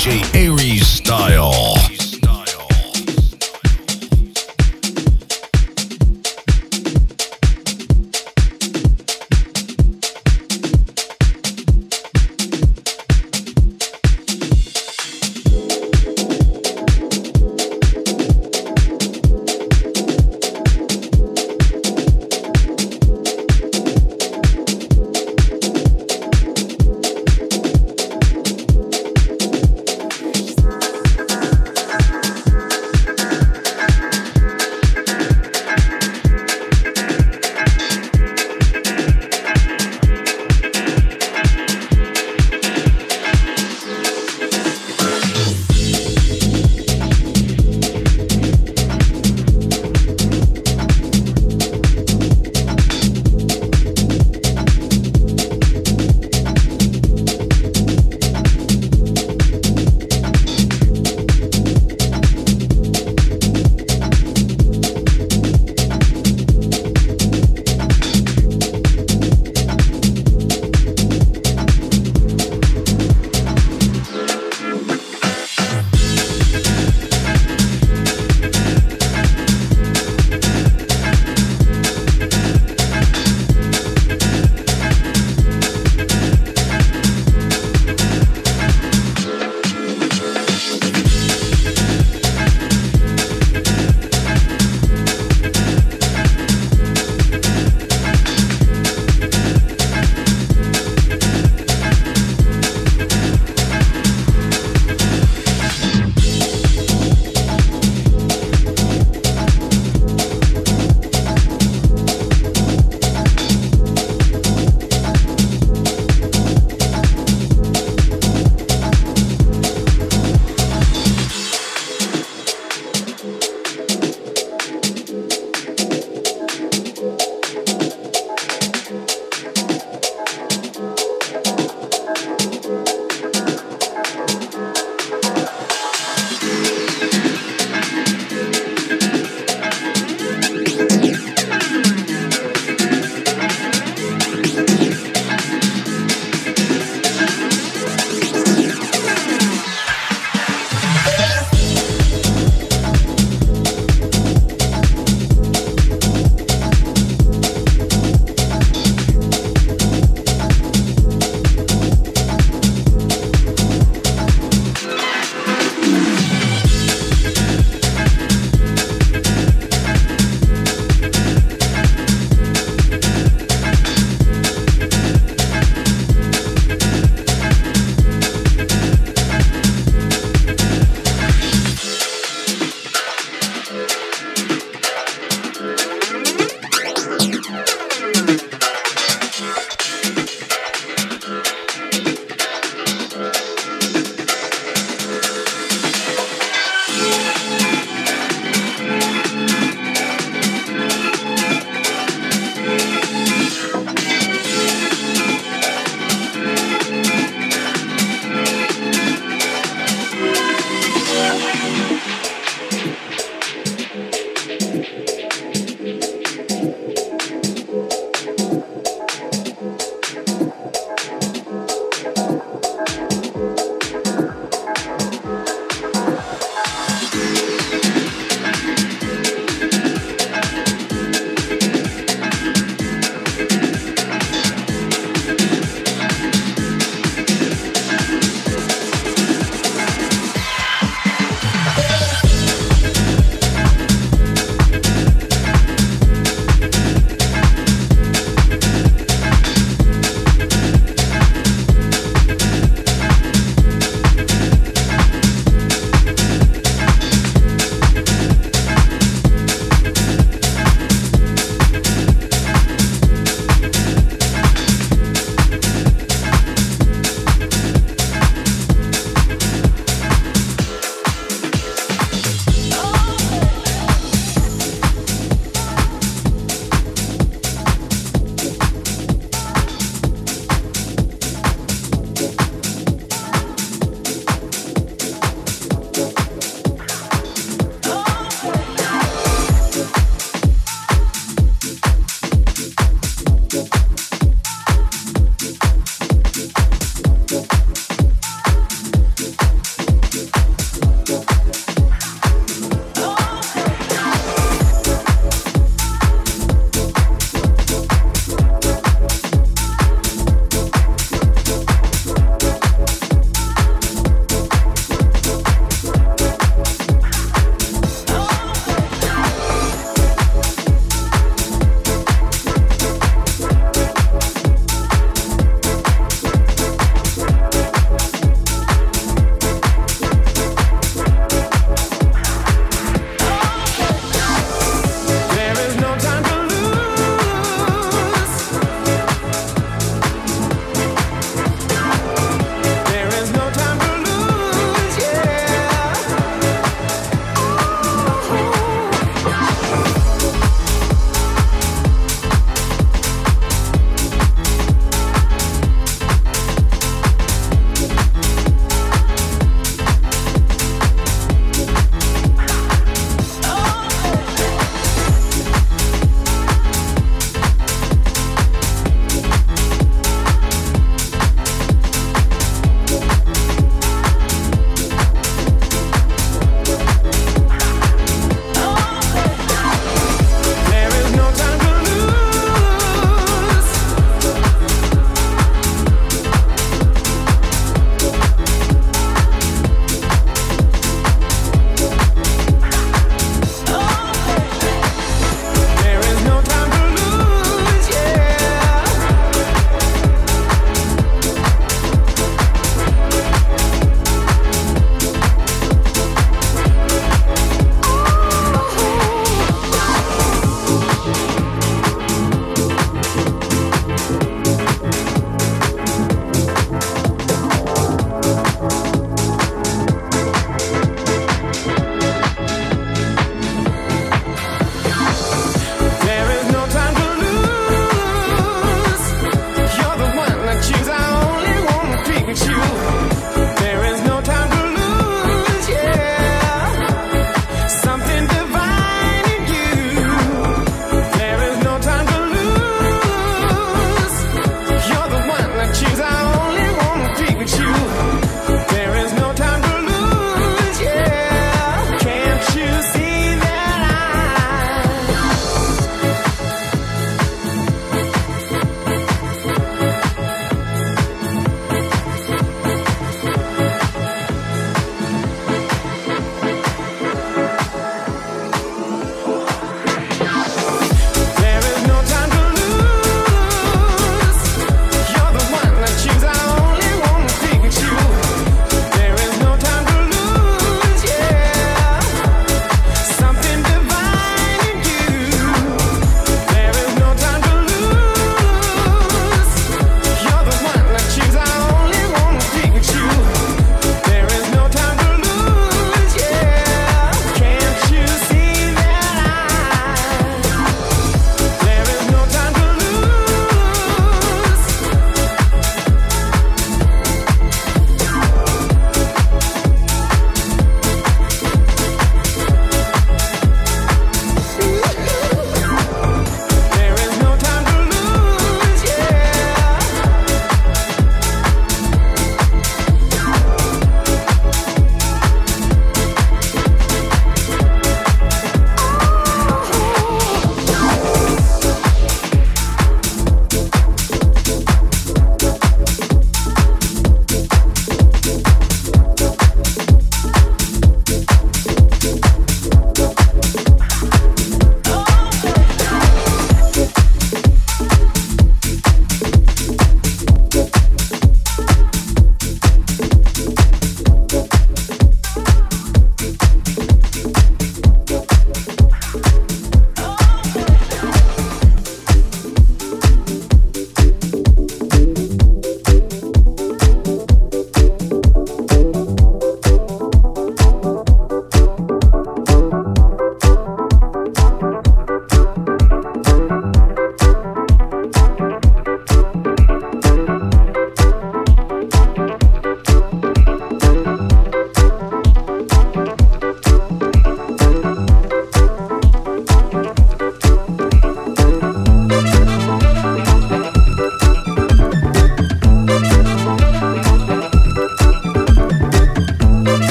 DJ Ari's style.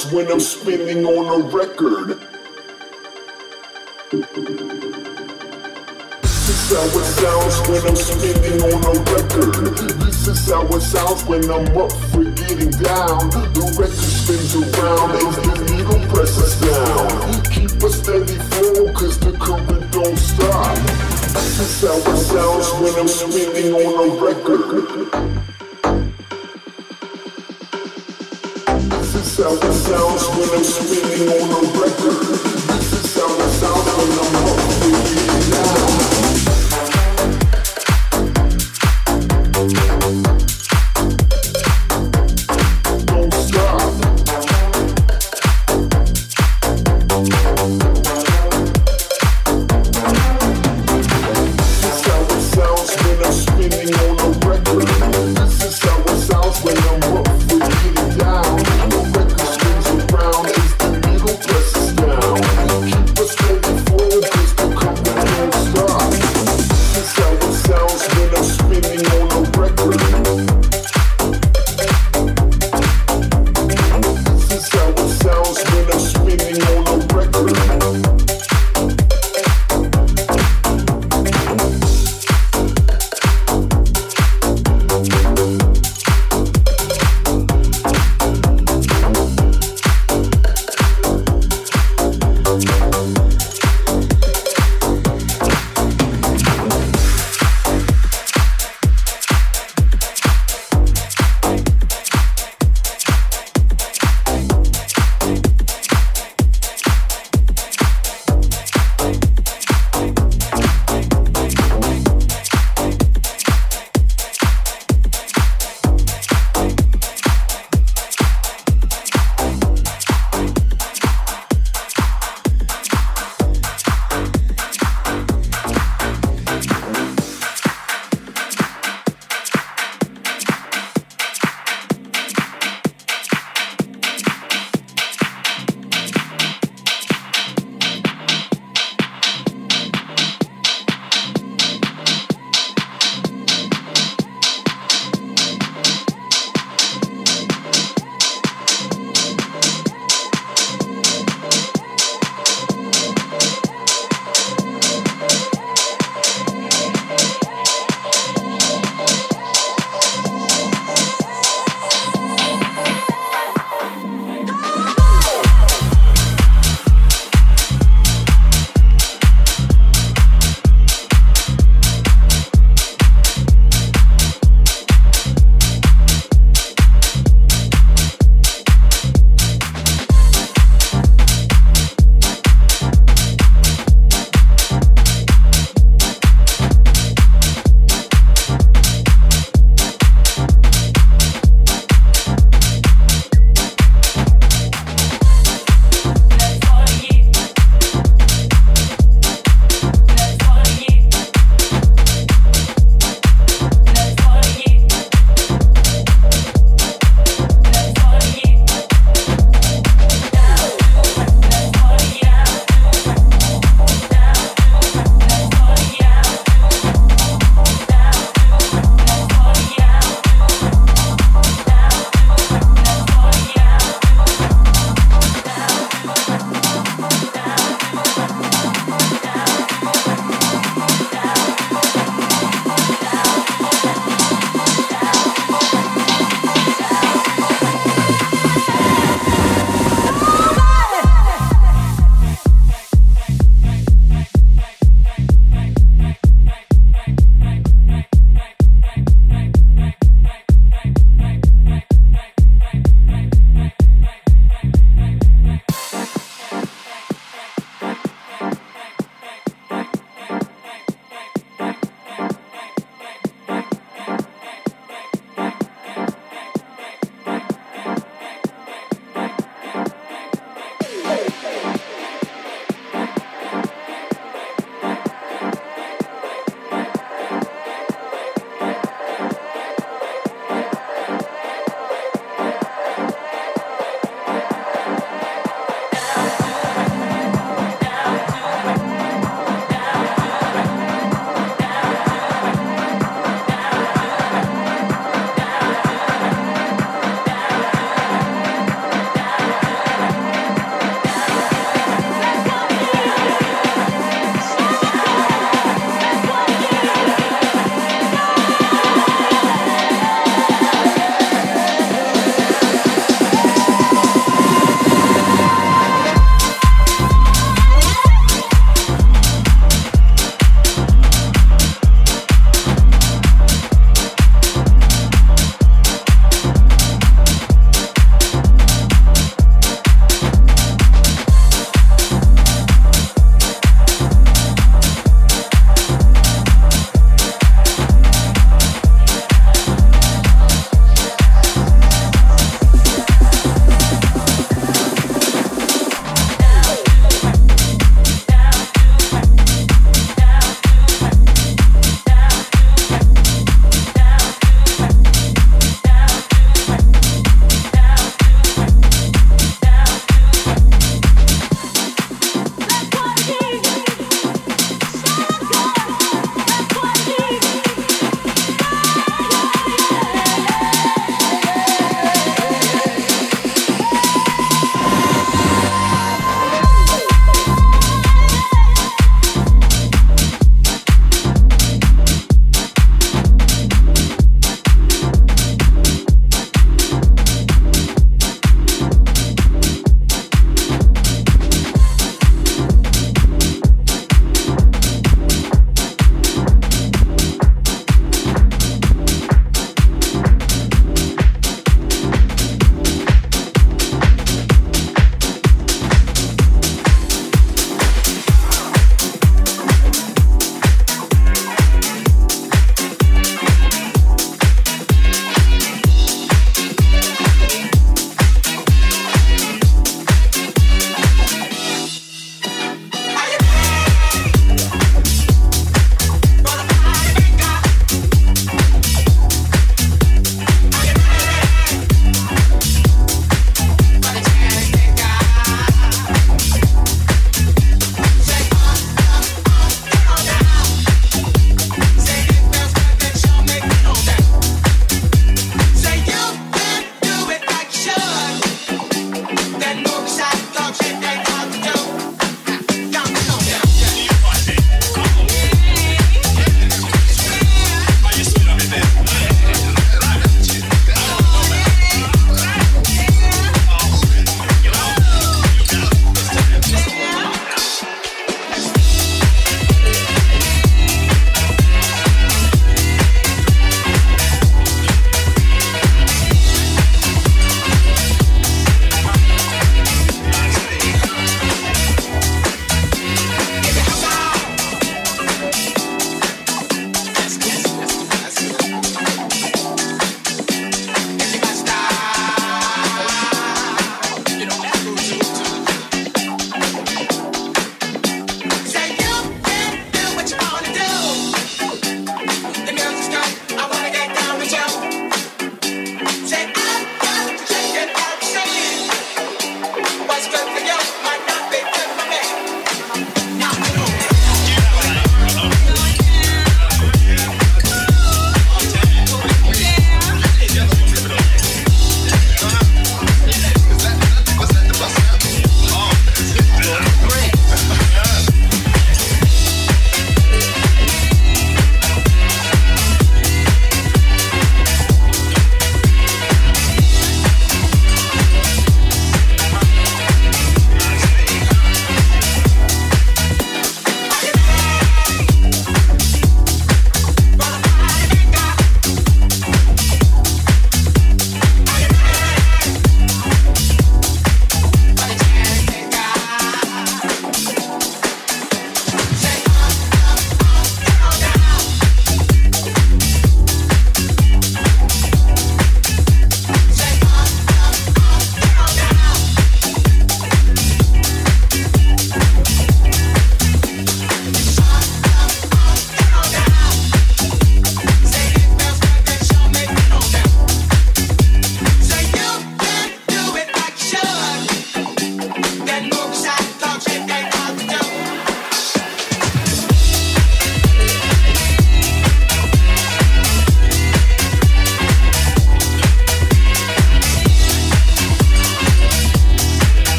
Sounds when I'm spinning on a record. This is how it sounds when I'm spinning on a record. This is how it sounds when I'm up for getting down. The record spins around as the needle presses down. Keep a steady flow cause the current don't stop. This is how it sounds when I'm spinning on a record. Sounds when I'm spinning on a record.